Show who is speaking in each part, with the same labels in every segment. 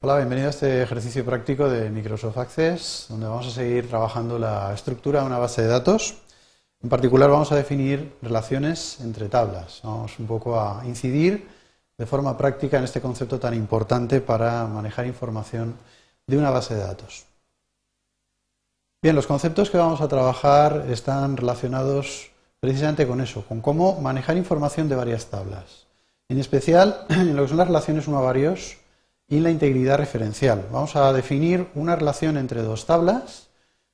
Speaker 1: Hola, bienvenido a este ejercicio práctico de Microsoft Access, donde vamos a seguir trabajando la estructura de una base de datos. En particular vamos a definir relaciones entre tablas. Vamos un poco a incidir de forma práctica en este concepto tan importante para manejar información de una base de datos. Bien, los conceptos que vamos a trabajar están relacionados precisamente con eso, con cómo manejar información de varias tablas. En especial en lo que son las relaciones uno a varios y la integridad referencial. Vamos a definir una relación entre dos tablas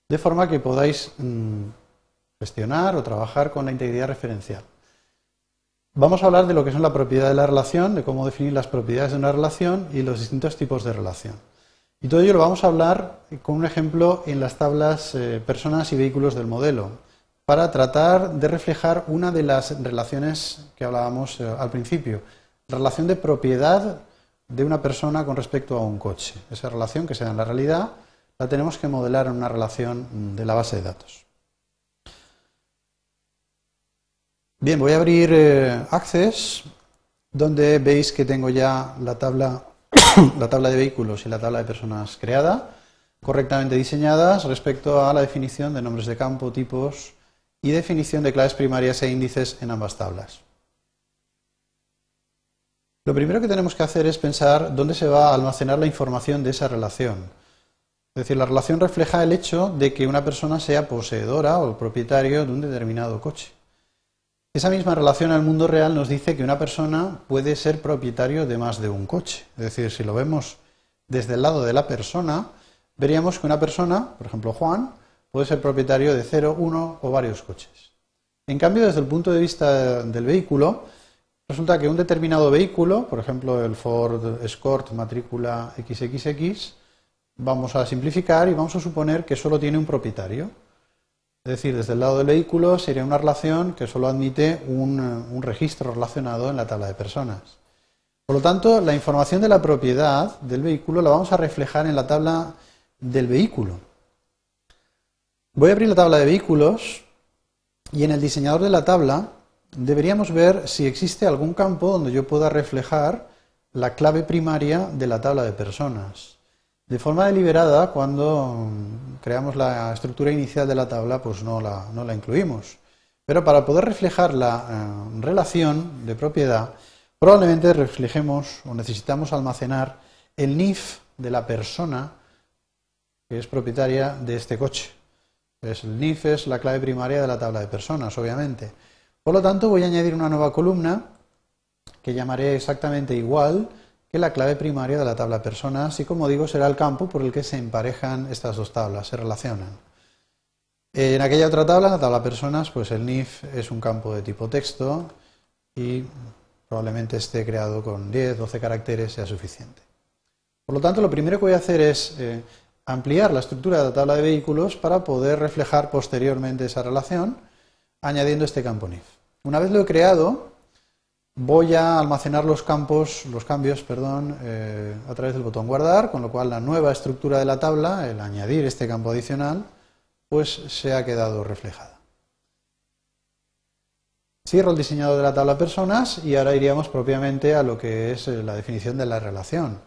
Speaker 1: de forma que podáis mm, gestionar o trabajar con la integridad referencial. Vamos a hablar de lo que son la propiedad de la relación, de cómo definir las propiedades de una relación y los distintos tipos de relación. Y todo ello lo vamos a hablar con un ejemplo en las tablas eh, personas y vehículos del modelo, para tratar de reflejar una de las relaciones que hablábamos eh, al principio, relación de propiedad de una persona con respecto a un coche. Esa relación que se da en la realidad la tenemos que modelar en una relación de la base de datos. Bien, voy a abrir eh, Access, donde veis que tengo ya la tabla, la tabla de vehículos y la tabla de personas creada, correctamente diseñadas respecto a la definición de nombres de campo, tipos y definición de claves primarias e índices en ambas tablas. Lo primero que tenemos que hacer es pensar dónde se va a almacenar la información de esa relación. Es decir, la relación refleja el hecho de que una persona sea poseedora o propietario de un determinado coche. Esa misma relación al mundo real nos dice que una persona puede ser propietario de más de un coche. Es decir, si lo vemos desde el lado de la persona, veríamos que una persona, por ejemplo Juan, puede ser propietario de cero, uno o varios coches. En cambio, desde el punto de vista del vehículo, Resulta que un determinado vehículo, por ejemplo el Ford Escort matrícula XXX, vamos a simplificar y vamos a suponer que solo tiene un propietario. Es decir, desde el lado del vehículo sería una relación que solo admite un, un registro relacionado en la tabla de personas. Por lo tanto, la información de la propiedad del vehículo la vamos a reflejar en la tabla del vehículo. Voy a abrir la tabla de vehículos y en el diseñador de la tabla deberíamos ver si existe algún campo donde yo pueda reflejar la clave primaria de la tabla de personas. De forma deliberada, cuando creamos la estructura inicial de la tabla, pues no la, no la incluimos. Pero para poder reflejar la eh, relación de propiedad, probablemente reflejemos o necesitamos almacenar el NIF de la persona que es propietaria de este coche. el NIF es la clave primaria de la tabla de personas, obviamente. Por lo tanto, voy a añadir una nueva columna que llamaré exactamente igual que la clave primaria de la tabla personas y como digo será el campo por el que se emparejan estas dos tablas, se relacionan. En aquella otra tabla, la tabla personas, pues el NIF es un campo de tipo texto y probablemente esté creado con 10, 12 caracteres, sea suficiente. Por lo tanto, lo primero que voy a hacer es eh, ampliar la estructura de la tabla de vehículos para poder reflejar posteriormente esa relación añadiendo este campo NIF. Una vez lo he creado, voy a almacenar los campos, los cambios, perdón, eh, a través del botón guardar, con lo cual la nueva estructura de la tabla, el añadir este campo adicional, pues se ha quedado reflejada. Cierro el diseñador de la tabla personas y ahora iríamos propiamente a lo que es eh, la definición de la relación.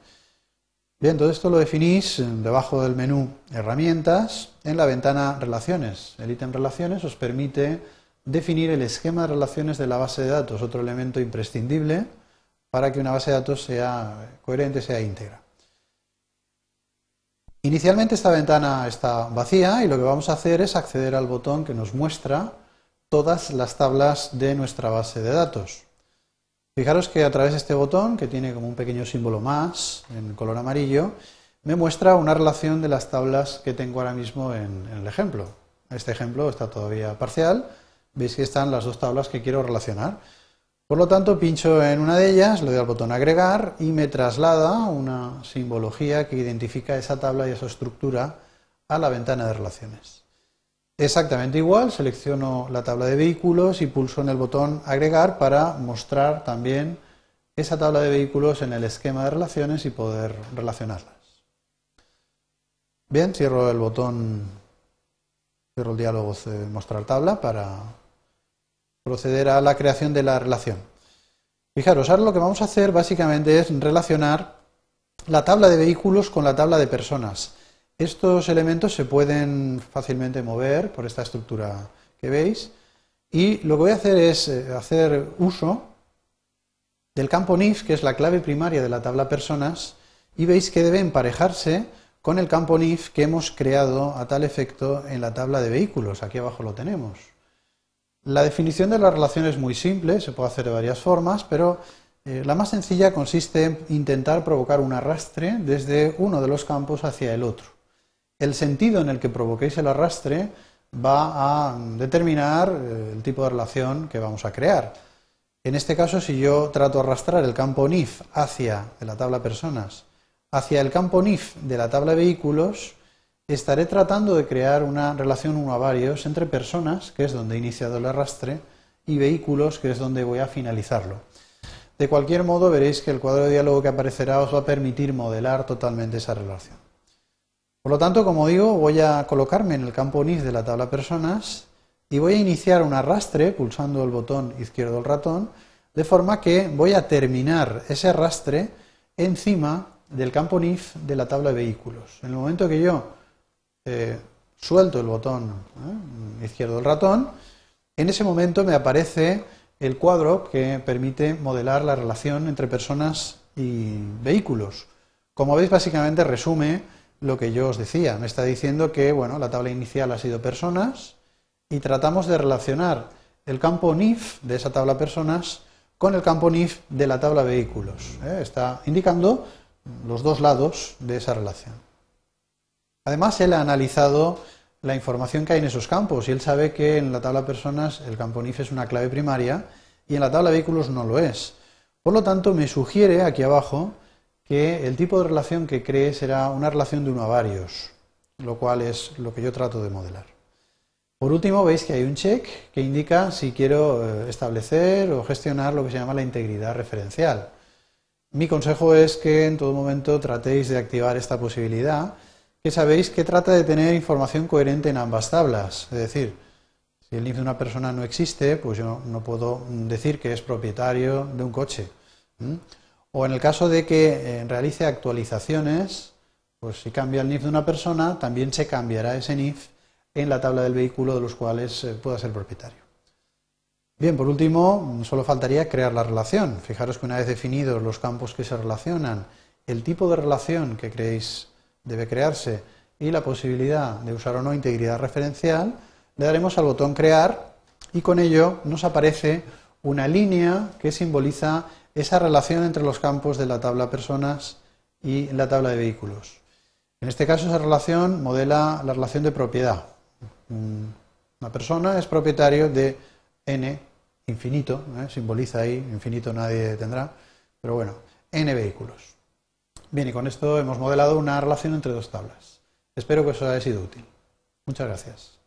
Speaker 1: Bien, todo esto lo definís debajo del menú Herramientas en la ventana Relaciones. El ítem Relaciones os permite definir el esquema de relaciones de la base de datos, otro elemento imprescindible para que una base de datos sea coherente, sea íntegra. Inicialmente esta ventana está vacía y lo que vamos a hacer es acceder al botón que nos muestra todas las tablas de nuestra base de datos. Fijaros que a través de este botón, que tiene como un pequeño símbolo más en color amarillo, me muestra una relación de las tablas que tengo ahora mismo en, en el ejemplo. Este ejemplo está todavía parcial, veis que están las dos tablas que quiero relacionar. Por lo tanto, pincho en una de ellas, le doy al botón agregar y me traslada una simbología que identifica esa tabla y esa estructura a la ventana de relaciones. Exactamente igual, selecciono la tabla de vehículos y pulso en el botón agregar para mostrar también esa tabla de vehículos en el esquema de relaciones y poder relacionarlas. Bien, cierro el botón, cierro el diálogo de mostrar tabla para proceder a la creación de la relación. Fijaros, ahora lo que vamos a hacer básicamente es relacionar la tabla de vehículos con la tabla de personas. Estos elementos se pueden fácilmente mover por esta estructura que veis y lo que voy a hacer es eh, hacer uso del campo NIF, que es la clave primaria de la tabla personas, y veis que debe emparejarse con el campo NIF que hemos creado a tal efecto en la tabla de vehículos. Aquí abajo lo tenemos. La definición de la relación es muy simple, se puede hacer de varias formas, pero eh, la más sencilla consiste en intentar provocar un arrastre desde uno de los campos hacia el otro. El sentido en el que provoquéis el arrastre va a determinar eh, el tipo de relación que vamos a crear. En este caso, si yo trato de arrastrar el campo NIF hacia de la tabla personas, hacia el campo NIF de la tabla vehículos, estaré tratando de crear una relación uno a varios entre personas, que es donde he iniciado el arrastre, y vehículos, que es donde voy a finalizarlo. De cualquier modo, veréis que el cuadro de diálogo que aparecerá os va a permitir modelar totalmente esa relación. Por lo tanto, como digo, voy a colocarme en el campo NIF de la tabla personas y voy a iniciar un arrastre pulsando el botón izquierdo del ratón, de forma que voy a terminar ese arrastre encima del campo NIF de la tabla de vehículos. En el momento que yo eh, suelto el botón eh, izquierdo del ratón, en ese momento me aparece el cuadro que permite modelar la relación entre personas y vehículos. Como veis, básicamente resume lo que yo os decía. Me está diciendo que bueno, la tabla inicial ha sido personas y tratamos de relacionar el campo NIF de esa tabla personas con el campo NIF de la tabla vehículos. ¿eh? Está indicando los dos lados de esa relación. Además, él ha analizado la información que hay en esos campos y él sabe que en la tabla personas el campo NIF es una clave primaria y en la tabla vehículos no lo es. Por lo tanto, me sugiere aquí abajo que el tipo de relación que cree será una relación de uno a varios, lo cual es lo que yo trato de modelar. Por último, veis que hay un check que indica si quiero eh, establecer o gestionar lo que se llama la integridad referencial. Mi consejo es que en todo momento tratéis de activar esta posibilidad que sabéis que trata de tener información coherente en ambas tablas. Es decir, si el NIF de una persona no existe, pues yo no puedo decir que es propietario de un coche. O en el caso de que eh, realice actualizaciones, pues si cambia el NIF de una persona, también se cambiará ese NIF en la tabla del vehículo de los cuales eh, pueda ser propietario. Bien, por último, solo faltaría crear la relación. Fijaros que una vez definidos los campos que se relacionan, el tipo de relación que creéis debe crearse y la posibilidad de usar o no integridad referencial, le daremos al botón crear y con ello nos aparece una línea que simboliza esa relación entre los campos de la tabla personas y la tabla de vehículos. En este caso esa relación modela la relación de propiedad. Una persona es propietario de n infinito, ¿eh? simboliza ahí, infinito nadie tendrá, pero bueno, n vehículos. Bien, y con esto hemos modelado una relación entre dos tablas. Espero que os haya sido útil. Muchas gracias.